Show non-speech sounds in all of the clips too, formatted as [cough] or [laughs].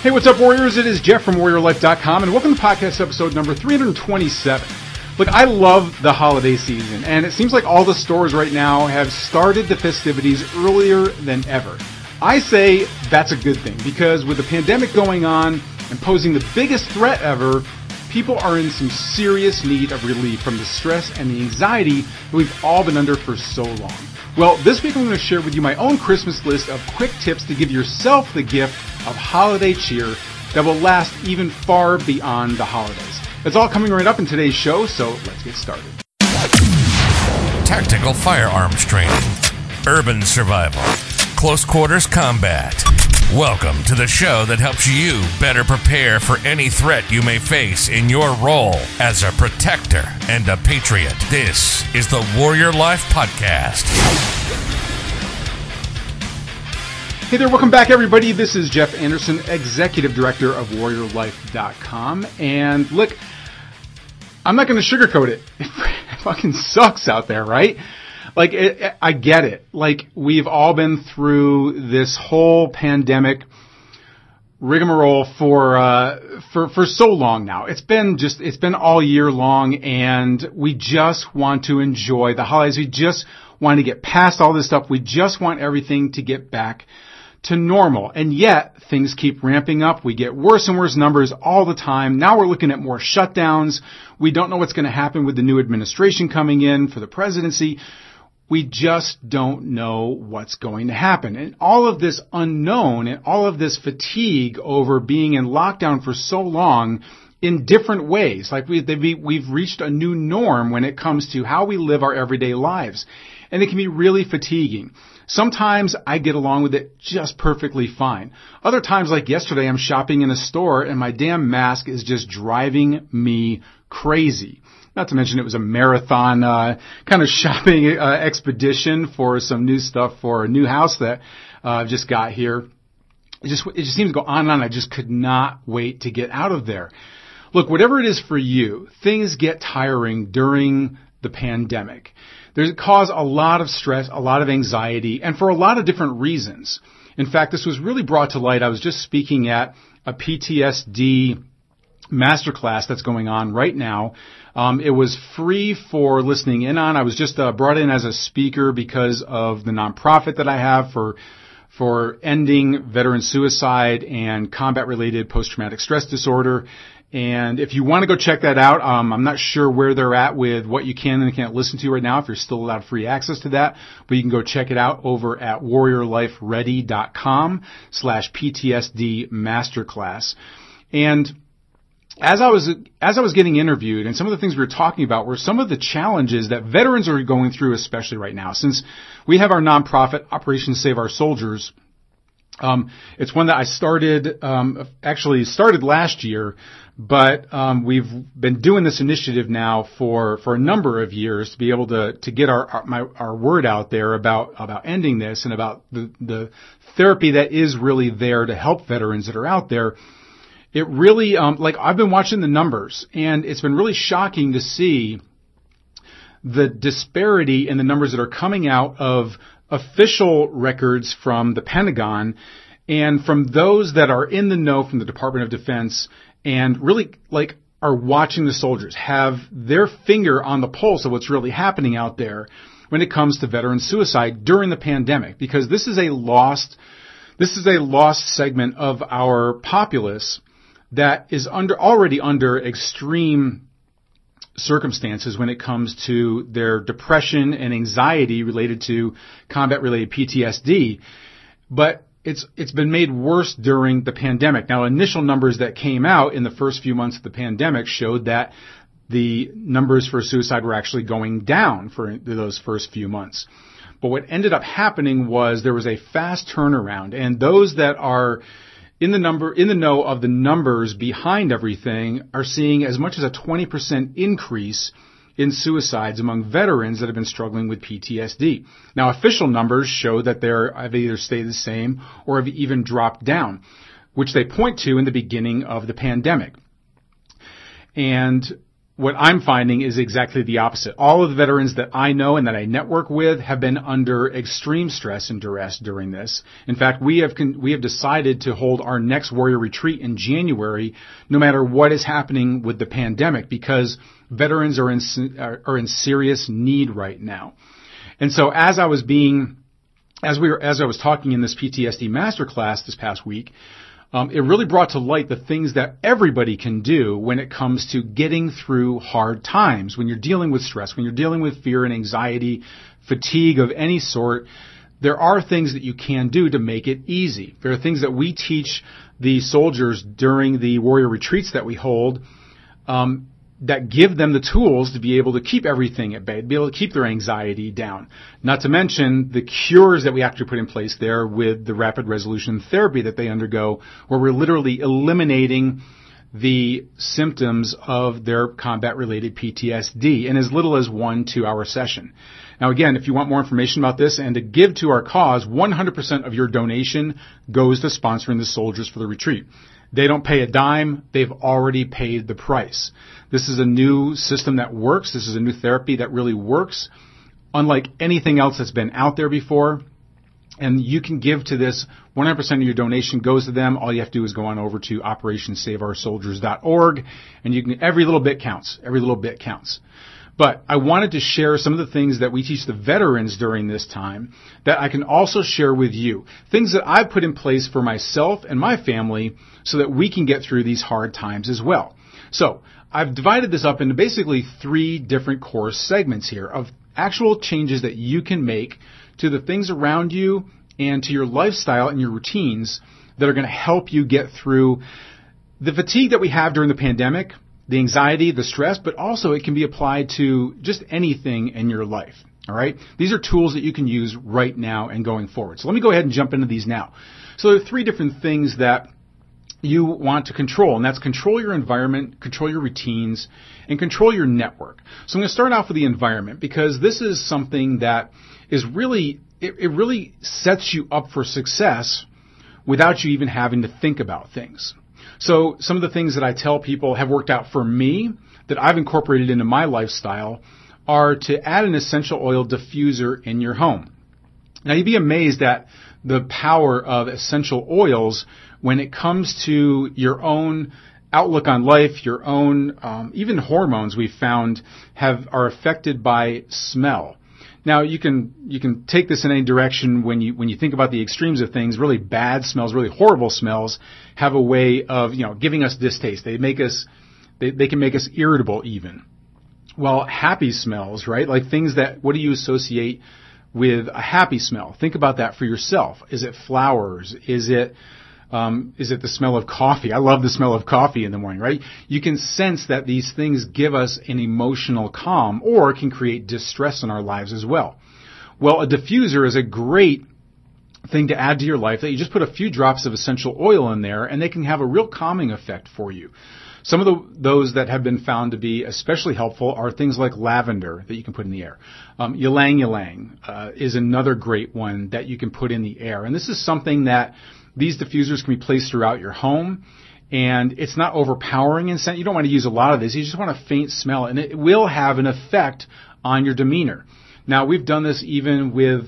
Hey, what's up, Warriors? It is Jeff from WarriorLife.com, and welcome to podcast episode number 327. Look, I love the holiday season, and it seems like all the stores right now have started the festivities earlier than ever. I say that's a good thing because with the pandemic going on and posing the biggest threat ever, people are in some serious need of relief from the stress and the anxiety that we've all been under for so long. Well, this week I'm going to share with you my own Christmas list of quick tips to give yourself the gift of holiday cheer that will last even far beyond the holidays. It's all coming right up in today's show, so let's get started. Tactical firearms training, urban survival, close quarters combat. Welcome to the show that helps you better prepare for any threat you may face in your role as a protector and a patriot. This is the Warrior Life Podcast. Hey there, welcome back, everybody. This is Jeff Anderson, Executive Director of WarriorLife.com. And look, I'm not going to sugarcoat it. [laughs] It fucking sucks out there, right? Like, it, I get it. Like, we've all been through this whole pandemic rigmarole for, uh, for, for so long now. It's been just, it's been all year long and we just want to enjoy the holidays. We just want to get past all this stuff. We just want everything to get back to normal. And yet things keep ramping up. We get worse and worse numbers all the time. Now we're looking at more shutdowns. We don't know what's going to happen with the new administration coming in for the presidency. We just don't know what's going to happen. And all of this unknown and all of this fatigue over being in lockdown for so long in different ways. Like we, we've reached a new norm when it comes to how we live our everyday lives. And it can be really fatiguing. Sometimes I get along with it just perfectly fine. Other times, like yesterday, I'm shopping in a store and my damn mask is just driving me crazy. Not to mention it was a marathon uh, kind of [laughs] shopping uh, expedition for some new stuff for a new house that uh, I've just got here. It just it just seems to go on and on. I just could not wait to get out of there. Look, whatever it is for you, things get tiring during the pandemic. There's cause a lot of stress, a lot of anxiety, and for a lot of different reasons. In fact, this was really brought to light. I was just speaking at a PTSD masterclass that's going on right now. Um, it was free for listening in on. I was just uh, brought in as a speaker because of the nonprofit that I have for for ending veteran suicide and combat related post traumatic stress disorder. And if you want to go check that out, um, I'm not sure where they're at with what you can and can't listen to right now. If you're still allowed free access to that, but you can go check it out over at warriorlifeready.com slash PTSD masterclass. And as I was as I was getting interviewed, and some of the things we were talking about were some of the challenges that veterans are going through, especially right now, since we have our nonprofit Operation Save Our Soldiers. Um, it's one that I started, um, actually started last year, but um, we've been doing this initiative now for for a number of years to be able to to get our our, my, our word out there about about ending this and about the the therapy that is really there to help veterans that are out there. It really, um, like I've been watching the numbers, and it's been really shocking to see the disparity in the numbers that are coming out of official records from the Pentagon and from those that are in the know from the Department of Defense and really like are watching the soldiers, have their finger on the pulse of what's really happening out there when it comes to veteran suicide during the pandemic because this is a lost this is a lost segment of our populace that is under already under extreme circumstances when it comes to their depression and anxiety related to combat related PTSD. But it's it's been made worse during the pandemic. Now, initial numbers that came out in the first few months of the pandemic showed that the numbers for suicide were actually going down for those first few months. But what ended up happening was there was a fast turnaround, and those that are in the number in the know of the numbers behind everything are seeing as much as a 20% increase in suicides among veterans that have been struggling with PTSD. Now, official numbers show that they're have either stayed the same or have even dropped down, which they point to in the beginning of the pandemic. And what I'm finding is exactly the opposite. All of the veterans that I know and that I network with have been under extreme stress and duress during this. In fact, we have con- we have decided to hold our next warrior retreat in January, no matter what is happening with the pandemic, because veterans are in are in serious need right now. And so, as I was being as we were as I was talking in this PTSD masterclass this past week, um, it really brought to light the things that everybody can do when it comes to getting through hard times. When you're dealing with stress, when you're dealing with fear and anxiety, fatigue of any sort, there are things that you can do to make it easy. There are things that we teach the soldiers during the warrior retreats that we hold. Um, that give them the tools to be able to keep everything at bay, to be able to keep their anxiety down. Not to mention the cures that we actually put in place there with the rapid resolution therapy that they undergo, where we're literally eliminating the symptoms of their combat related PTSD in as little as one two hour session. Now again, if you want more information about this and to give to our cause, 100% of your donation goes to sponsoring the soldiers for the retreat. They don't pay a dime. They've already paid the price. This is a new system that works. This is a new therapy that really works, unlike anything else that's been out there before. And you can give to this 100% of your donation goes to them. All you have to do is go on over to operationsaveoursoldiers.org and you can, every little bit counts. Every little bit counts. But I wanted to share some of the things that we teach the veterans during this time that I can also share with you. Things that I've put in place for myself and my family so that we can get through these hard times as well. So I've divided this up into basically three different core segments here of actual changes that you can make to the things around you and to your lifestyle and your routines that are going to help you get through the fatigue that we have during the pandemic the anxiety, the stress, but also it can be applied to just anything in your life. All right. These are tools that you can use right now and going forward. So let me go ahead and jump into these now. So there are three different things that you want to control, and that's control your environment, control your routines, and control your network. So I'm going to start off with the environment because this is something that is really, it, it really sets you up for success without you even having to think about things. So some of the things that I tell people have worked out for me that I've incorporated into my lifestyle are to add an essential oil diffuser in your home. Now you'd be amazed at the power of essential oils when it comes to your own outlook on life, your own um, even hormones we've found have are affected by smell. Now you can you can take this in any direction when you when you think about the extremes of things. Really bad smells, really horrible smells, have a way of you know giving us distaste. They make us they, they can make us irritable even. Well, happy smells, right? Like things that what do you associate with a happy smell? Think about that for yourself. Is it flowers? Is it um, is it the smell of coffee? I love the smell of coffee in the morning, right? You can sense that these things give us an emotional calm or can create distress in our lives as well. Well, a diffuser is a great thing to add to your life that you just put a few drops of essential oil in there and they can have a real calming effect for you. Some of the, those that have been found to be especially helpful are things like lavender that you can put in the air. Um, ylang ylang uh, is another great one that you can put in the air, and this is something that these diffusers can be placed throughout your home and it's not overpowering in scent. You don't want to use a lot of this. You just want a faint smell and it will have an effect on your demeanor. Now we've done this even with,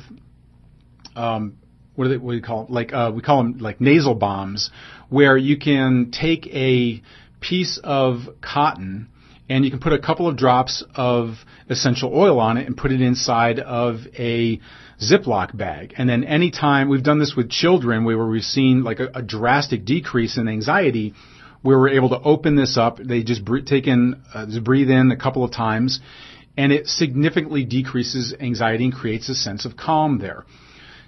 um, what do, they, what do you call it? Like, uh, we call them like nasal bombs where you can take a piece of cotton and you can put a couple of drops of essential oil on it and put it inside of a Ziploc bag. And then anytime we've done this with children where we've seen like a, a drastic decrease in anxiety, where we're able to open this up, they just take in, uh, just breathe in a couple of times, and it significantly decreases anxiety and creates a sense of calm there.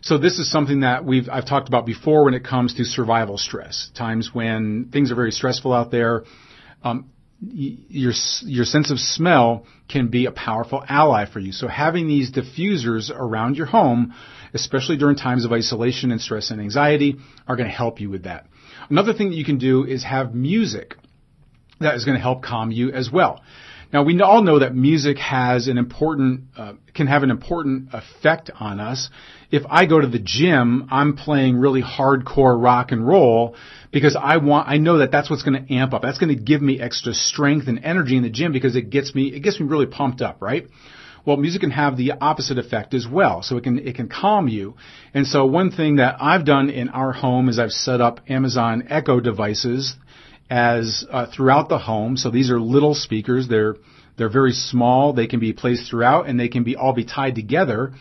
So this is something that we've I've talked about before when it comes to survival stress. Times when things are very stressful out there. Um, your your sense of smell can be a powerful ally for you. So having these diffusers around your home, especially during times of isolation and stress and anxiety, are going to help you with that. Another thing that you can do is have music that is going to help calm you as well. Now we all know that music has an important, uh, can have an important effect on us. If I go to the gym, I'm playing really hardcore rock and roll because I want, I know that that's what's going to amp up. That's going to give me extra strength and energy in the gym because it gets me, it gets me really pumped up, right? Well, music can have the opposite effect as well. So it can, it can calm you. And so one thing that I've done in our home is I've set up Amazon Echo devices as uh, throughout the home. So these are little speakers. They're they're very small. They can be placed throughout, and they can be all be tied together.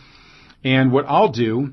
And what I'll do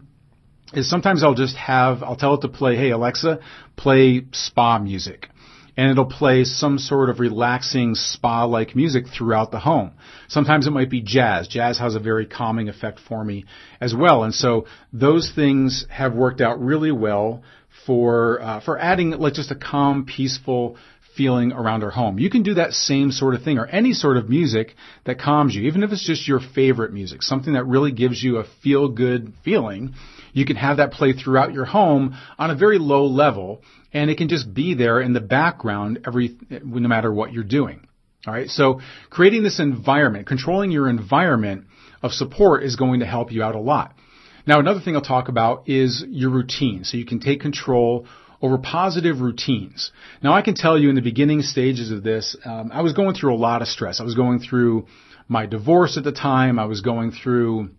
is sometimes I'll just have I'll tell it to play, hey Alexa, play spa music. And it'll play some sort of relaxing spa-like music throughout the home. Sometimes it might be jazz. Jazz has a very calming effect for me as well. And so those things have worked out really well for uh, for adding like just a calm, peaceful feeling around our home. You can do that same sort of thing or any sort of music that calms you, even if it's just your favorite music, something that really gives you a feel good feeling. You can have that play throughout your home on a very low level and it can just be there in the background every, no matter what you're doing. All right. So creating this environment, controlling your environment of support is going to help you out a lot. Now, another thing I'll talk about is your routine. So you can take control over positive routines. Now, I can tell you in the beginning stages of this, um, I was going through a lot of stress. I was going through my divorce at the time. I was going through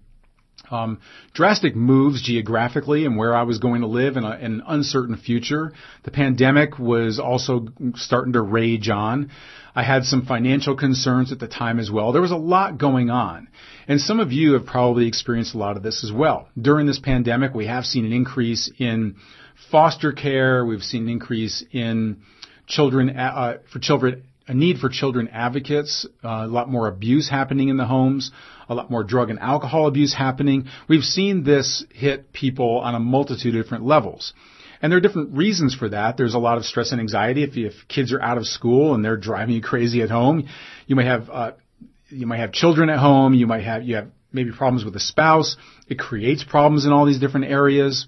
um, drastic moves geographically and where I was going to live in, a, in, an uncertain future. The pandemic was also starting to rage on. I had some financial concerns at the time as well. There was a lot going on. And some of you have probably experienced a lot of this as well. During this pandemic, we have seen an increase in foster care. We've seen an increase in children, uh, for children, a need for children advocates, uh, a lot more abuse happening in the homes, a lot more drug and alcohol abuse happening. We've seen this hit people on a multitude of different levels. And there are different reasons for that. There's a lot of stress and anxiety. If, if kids are out of school and they're driving you crazy at home, you may have, uh, you might have children at home. You might have, you have maybe problems with a spouse. It creates problems in all these different areas.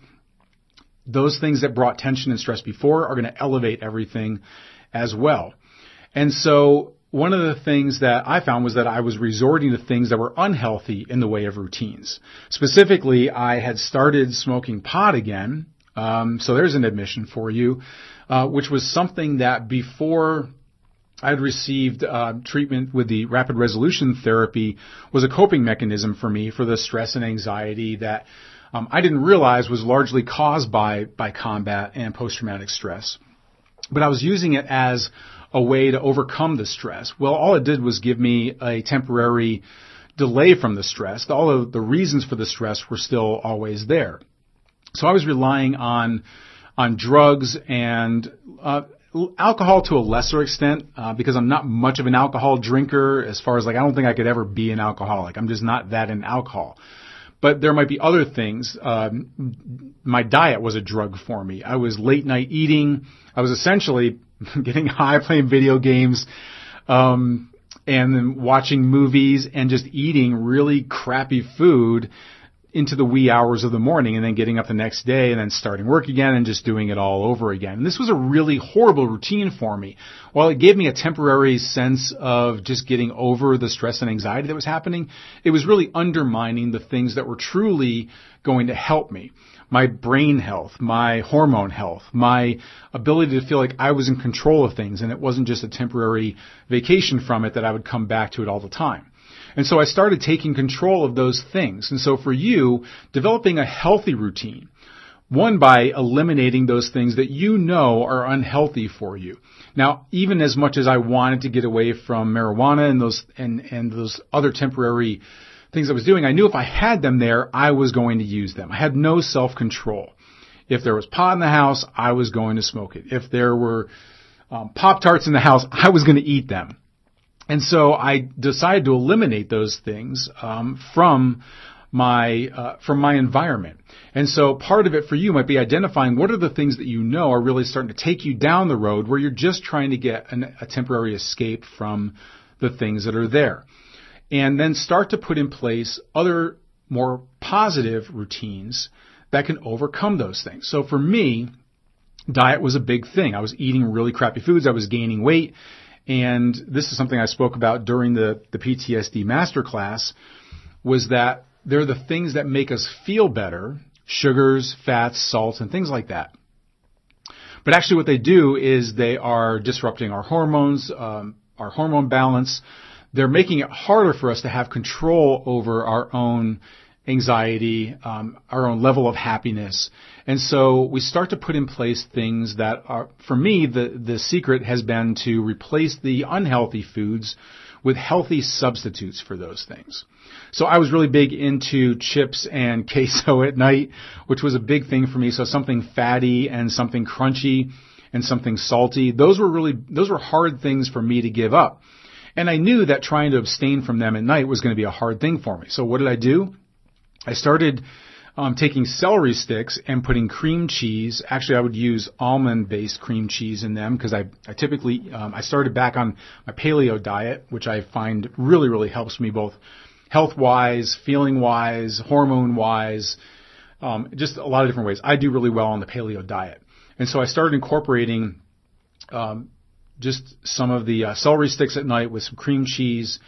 Those things that brought tension and stress before are going to elevate everything as well. And so one of the things that I found was that I was resorting to things that were unhealthy in the way of routines. Specifically, I had started smoking pot again um, so there's an admission for you, uh, which was something that before I had received uh, treatment with the rapid resolution therapy was a coping mechanism for me for the stress and anxiety that um, I didn't realize was largely caused by by combat and post traumatic stress. But I was using it as a way to overcome the stress. Well, all it did was give me a temporary delay from the stress. All of the reasons for the stress were still always there. So I was relying on on drugs and uh, alcohol to a lesser extent uh, because I'm not much of an alcohol drinker. As far as like, I don't think I could ever be an alcoholic. I'm just not that in alcohol. But there might be other things. Um, my diet was a drug for me. I was late night eating. I was essentially [laughs] getting high, playing video games, um, and then watching movies and just eating really crappy food into the wee hours of the morning and then getting up the next day and then starting work again and just doing it all over again. And this was a really horrible routine for me. While it gave me a temporary sense of just getting over the stress and anxiety that was happening, it was really undermining the things that were truly going to help me. My brain health, my hormone health, my ability to feel like I was in control of things and it wasn't just a temporary vacation from it that I would come back to it all the time. And so I started taking control of those things. And so for you, developing a healthy routine, one by eliminating those things that you know are unhealthy for you. Now, even as much as I wanted to get away from marijuana and those and and those other temporary things I was doing, I knew if I had them there, I was going to use them. I had no self-control. If there was pot in the house, I was going to smoke it. If there were um, Pop Tarts in the house, I was going to eat them. And so I decided to eliminate those things um, from my uh, from my environment. And so part of it for you might be identifying what are the things that you know are really starting to take you down the road where you're just trying to get an, a temporary escape from the things that are there. And then start to put in place other more positive routines that can overcome those things. So for me, diet was a big thing. I was eating really crappy foods. I was gaining weight And this is something I spoke about during the, the PTSD masterclass was that they're the things that make us feel better, sugars, fats, salts, and things like that. But actually what they do is they are disrupting our hormones, um, our hormone balance. They're making it harder for us to have control over our own anxiety, um, our own level of happiness. And so we start to put in place things that are, for me, the, the secret has been to replace the unhealthy foods with healthy substitutes for those things. So I was really big into chips and [laughs] queso at night, which was a big thing for me. So something fatty and something crunchy and something salty. Those were really, those were hard things for me to give up. And I knew that trying to abstain from them at night was going to be a hard thing for me. So what did I do? I started um, taking celery sticks and putting cream cheese. Actually, I would use almond-based cream cheese in them because I, I typically um, I started back on my paleo diet, which I find really really helps me both health-wise, feeling-wise, hormone-wise, um, just a lot of different ways. I do really well on the paleo diet, and so I started incorporating um, just some of the uh, celery sticks at night with some cream cheese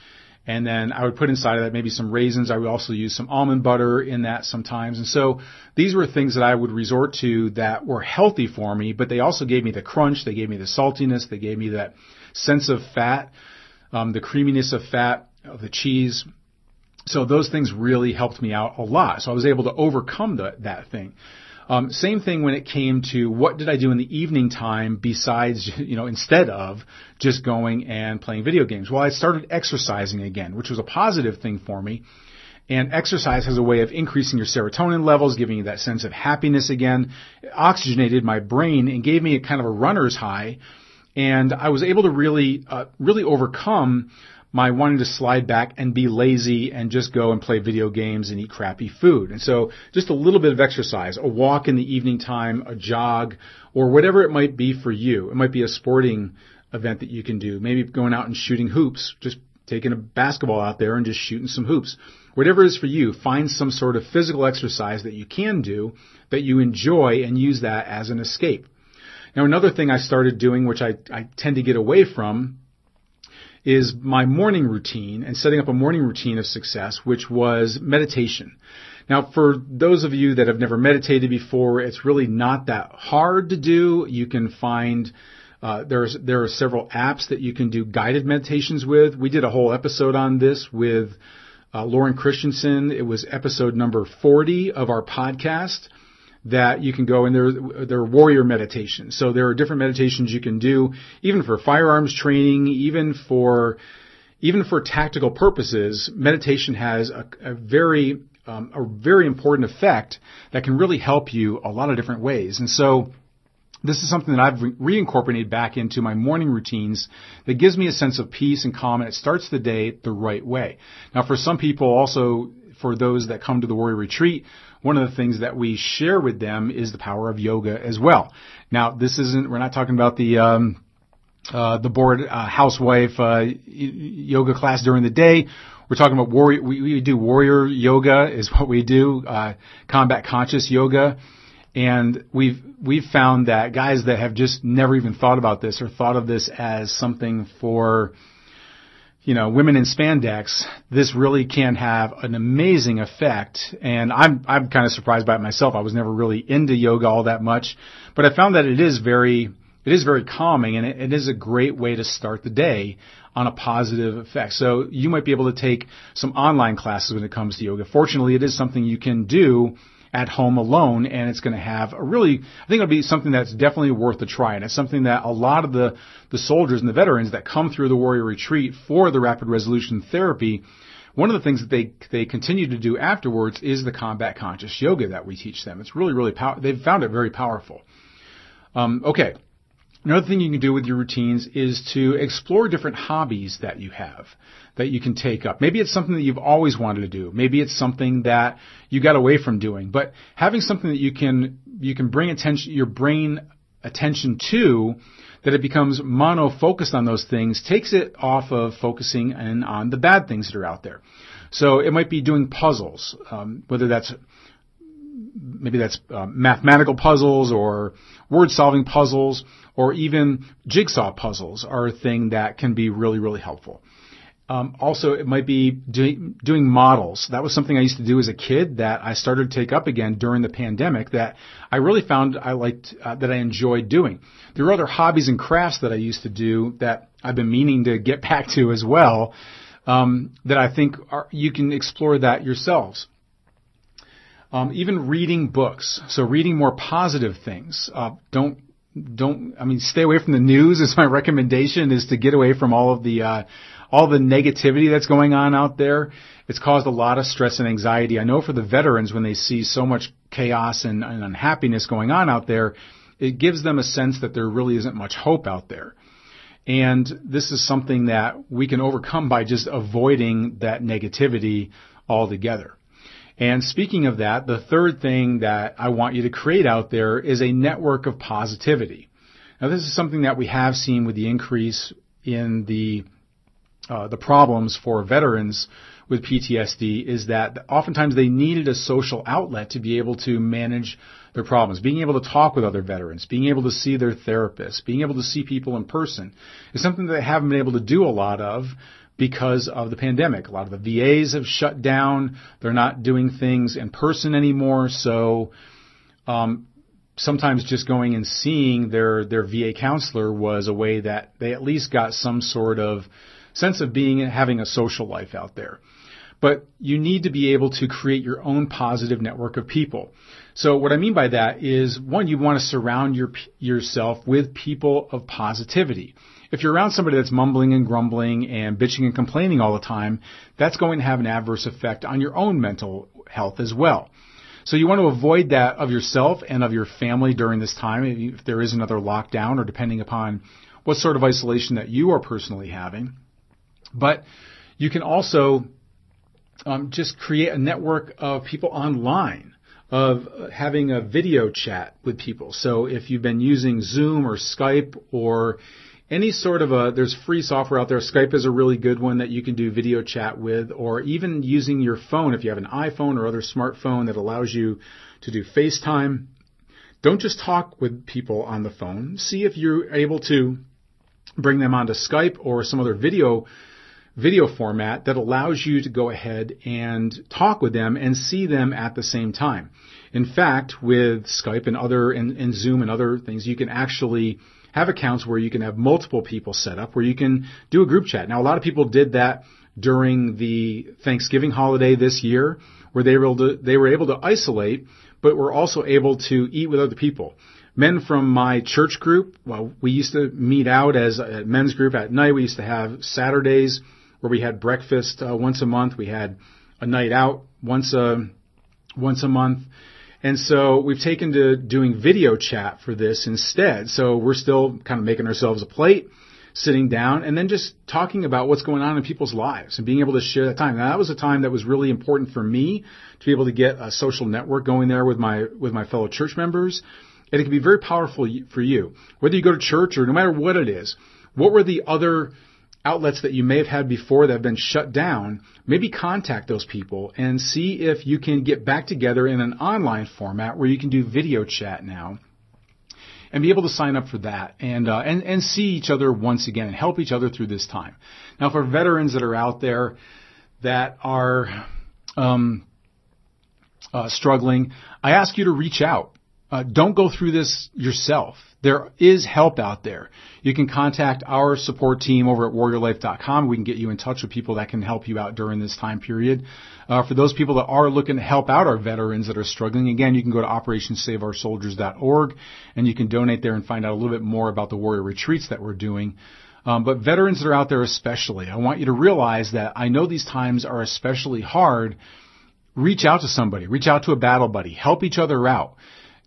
and then I would put inside of that maybe some raisins. I would also use some almond butter in that sometimes. And so these were things that I would resort to that were healthy for me, but they also gave me the crunch. They gave me the saltiness. They gave me that sense of fat, um, the creaminess of fat of the cheese. So those things really helped me out a lot. So I was able to overcome the, that thing. Um, same thing when it came to what did I do in the evening time besides, [laughs] you know, instead of just going and playing video games. Well, I started exercising again, which was a positive thing for me. And exercise has a way of increasing your serotonin levels, giving you that sense of happiness again. It oxygenated my brain and gave me a kind of a runner's high. And I was able to really, uh, really overcome my wanting to slide back and be lazy and just go and play video games and eat crappy food. And so just a little bit of exercise, a walk in the evening time, a jog, or whatever it might be for you. It might be a sporting event that you can do. Maybe going out and shooting hoops, just taking a basketball out there and just shooting some hoops. Whatever it is for you, find some sort of physical exercise that you can do that you enjoy and use that as an escape. Now another thing I started doing, which I, I tend to get away from, is my morning routine and setting up a morning routine of success, which was meditation. Now, for those of you that have never meditated before, it's really not that hard to do. You can find uh, there's there are several apps that you can do guided meditations with. We did a whole episode on this with uh, Lauren Christensen. It was episode number 40 of our podcast that you can go and there, there are warrior meditations. So there are different meditations you can do, even for firearms training, even for, even for tactical purposes. Meditation has a, a very, um, a very important effect that can really help you a lot of different ways. And so, this is something that I've reincorporated back into my morning routines that gives me a sense of peace and calm and it starts the day the right way. Now for some people also, for those that come to the Warrior Retreat, one of the things that we share with them is the power of yoga as well. Now, this isn't, we're not talking about the, um, uh, the bored uh, housewife uh, yoga class during the day. We're talking about warrior. We, we do warrior yoga is what we do. Uh, combat conscious yoga, and we've we've found that guys that have just never even thought about this or thought of this as something for you know, women in spandex, this really can have an amazing effect. And I'm, I'm kind of surprised by it myself. I was never really into yoga all that much, but I found that it is very, it is very calming and it, it is a great way to start the day on a positive effect. So you might be able to take some online classes when it comes to yoga. Fortunately, it is something you can do at home alone and it's going to have a really, I think it'll be something that's definitely worth a try. And it's something that a lot of the, the soldiers and the veterans that come through the warrior retreat for the rapid resolution therapy, one of the things that they, they continue to do afterwards is the combat conscious yoga that we teach them. It's really, really powerful. They've found it very powerful. Um, okay. Another thing you can do with your routines is to explore different hobbies that you have that you can take up. Maybe it's something that you've always wanted to do. Maybe it's something that you got away from doing. But having something that you can you can bring attention your brain attention to that it becomes mono focused on those things takes it off of focusing and on the bad things that are out there. So it might be doing puzzles, um, whether that's maybe that's uh, mathematical puzzles or word solving puzzles or even jigsaw puzzles are a thing that can be really, really helpful. Um, also, it might be doing, doing models. That was something I used to do as a kid that I started to take up again during the pandemic that I really found I liked, uh, that I enjoyed doing. There are other hobbies and crafts that I used to do that I've been meaning to get [laughs] back to as well, um, that I think are, you can explore that yourselves. Um, even reading books. So reading more positive things. Uh, don't don't I mean stay away from the news is [laughs] my recommendation is to get away from all of the uh, all the negativity that's going on out there. It's caused a lot of stress and anxiety. I know for the veterans when they see so much chaos and, and unhappiness going on out there, it gives them a sense that there really isn't much hope out there. And this is something that we can overcome by just avoiding that negativity altogether. And speaking of that, the third thing that I want you to create out there is a network of positivity. Now, this is something that we have seen with the increase in the uh, the problems for veterans with PTSD is that oftentimes they needed a social outlet to be able to manage their problems. Being able to talk with other veterans, being able to see their therapists, being able to see people in person is something that they haven't been able to do a lot of because of the pandemic. A lot of the VAs have shut down. They're not doing things in person anymore. So, um, sometimes just going and seeing their, their VA counselor was a way that they at least got some sort of sense of being, having a social life out there. But you need to be able to create your own positive network of people. So what I mean by that is one, you want to surround your, yourself with people of positivity. If you're around somebody that's mumbling and grumbling and bitching and complaining all the time, that's going to have an adverse effect on your own mental health as well. So you want to avoid that of yourself and of your family during this time if there is another lockdown or depending upon what sort of isolation that you are personally having. But you can also um, just create a network of people online of having a video chat with people. So if you've been using Zoom or Skype or any sort of a, there's free software out there. Skype is a really good one that you can do video chat with, or even using your phone if you have an iPhone or other smartphone that allows you to do FaceTime. Don't just talk with people on the phone. See if you're able to bring them onto Skype or some other video video format that allows you to go ahead and talk with them and see them at the same time. In fact, with Skype and other and, and Zoom and other things, you can actually have accounts where you can have multiple people set up where you can do a group chat. Now, a lot of people did that during the Thanksgiving holiday this year where they were able to, they were able to isolate, but were also able to eat with other people men from my church group, well, we used to meet out as a men's group at night. We used to have Saturdays where we had breakfast uh, once a month. We had a night out once a once a month. And so we've taken to doing video chat for this instead. So we're still kind of making ourselves a plate, sitting down, and then just talking about what's going on in people's lives and being able to share that time. Now that was a time that was really important for me to be able to get a social network going there with my with my fellow church members. And it can be very powerful for you. Whether you go to church or no matter what it is, what were the other outlets that you may have had before that have been shut down, maybe contact those people and see if you can get back together in an online format where you can do video chat now and be able to sign up for that and uh, and and see each other once again and help each other through this time. Now, for veterans that are out there that are um, uh, struggling, I ask you to reach out. Uh, don't go through this yourself. There is help out there. You can contact our support team over at warriorlife.com. We can get you in touch with people that can help you out during this time period. Uh, for those people that are looking to help out our veterans that are struggling, again, you can go to OperationSaveOurSoldiers.org and you can donate there and find out a little bit more about the warrior retreats that we're doing. Um, but veterans that are out there especially, I want you to realize that I know these times are especially hard. Reach out to somebody. Reach out to a battle buddy. Help each other out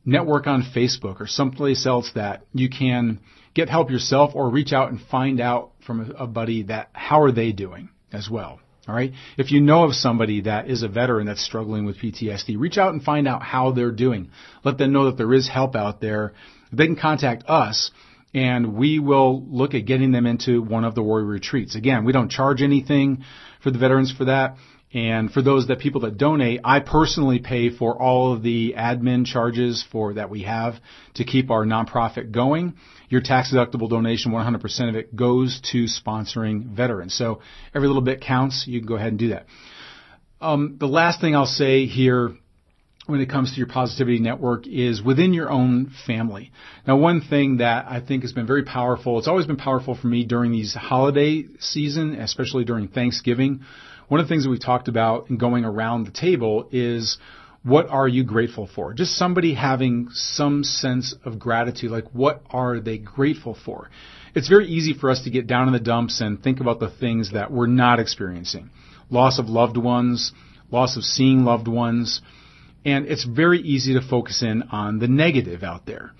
network on Facebook or someplace else that you can get help yourself or reach out and find out from a, buddy that how are they doing as well. All right. If you know of somebody that is a veteran that's struggling with PTSD, reach out and find out how they're doing. Let them know that there is help out there. They can contact us and we will look at getting them into one of the warrior retreats. Again, we don't charge anything for the veterans for that. And for those that people that donate, I personally pay for all of the admin charges for that we have to keep our nonprofit going. Your tax deductible donation, 100% of it goes to sponsoring veterans. So every little bit counts. You can go ahead and do that. Um, the last thing I'll say here when it comes to your positivity network is within your own family. Now, one thing that I think has been very powerful, it's always been powerful for me during these holiday season, especially during Thanksgiving. One of the things that we talked about in going around the table is what are you grateful for? Just somebody having some sense of gratitude, like what are they grateful for? It's very easy for us to get down in the dumps and think about the things that we're not experiencing. Loss of loved ones, loss of seeing loved ones, and it's very easy to focus in on the negative out there.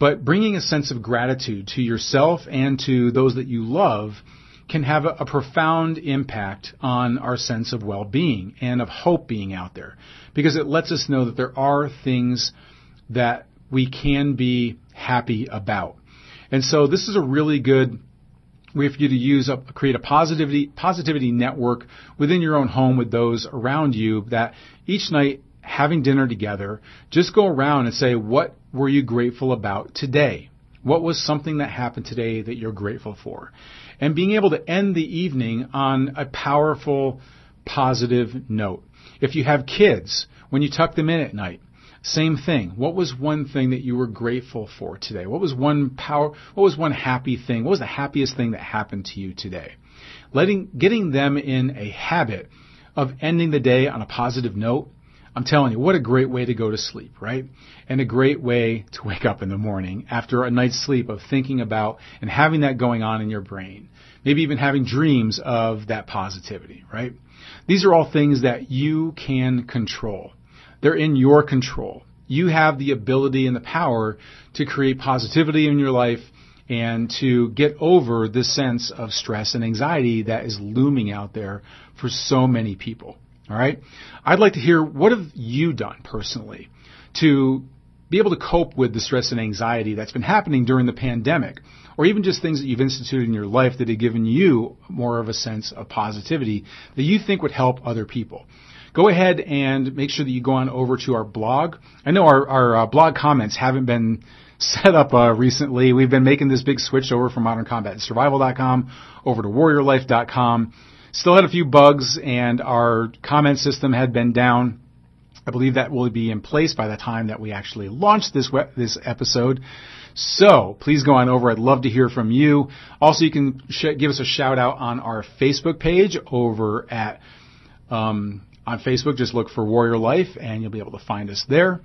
But bringing a sense of gratitude to yourself and to those that you love can have a, a, profound impact on our sense of well-being and of hope being out there because it lets us know that there are things that we can be happy about. And so this is a really good way for you to use a, create a positivity positivity network within your own home with those around you that each night having dinner together, just go around and say, what were you grateful about today? What was something that happened today that you're grateful for? And being able to end the evening on a powerful, positive note. If you have kids, when you tuck them in at night, same thing. What was one thing that you were grateful for today? What was one power, what was one happy thing? What was the happiest thing that happened to you today? Letting, getting them in a habit of ending the day on a positive note I'm telling you, what a great way to go to sleep, right? And a great way to wake up in the morning after a night's sleep of thinking about and having that going on in your brain. Maybe even having dreams of that positivity, right? These are all things that you can control. They're in your control. You have the ability and the power to create positivity in your life and to get over this sense of stress and anxiety that is looming out there for so many people. All right. I'd like to hear what have you done personally to be able to cope with the stress and anxiety that's been happening during the pandemic, or even just things that you've instituted in your life that have given you more of a sense of positivity that you think would help other people. Go ahead and make sure that you go on over to our blog. I know our, our uh, blog comments haven't been [laughs] set up uh, recently. We've been making this big switch over from moderncombatsurvival.com over to warriorlife.com. Still had a few bugs and our comment system had been down. I believe that will be in place by the time that we actually launch this web, this episode. So please go on over. I'd love to hear from you. Also, you can sh- give us a shout out on our Facebook page over at um, on Facebook. Just look for Warrior Life, and you'll be able to find us there.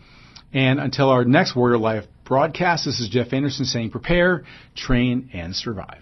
And until our next Warrior Life broadcast, this is Jeff Anderson saying, prepare, train, and survive.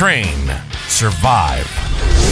train, survive.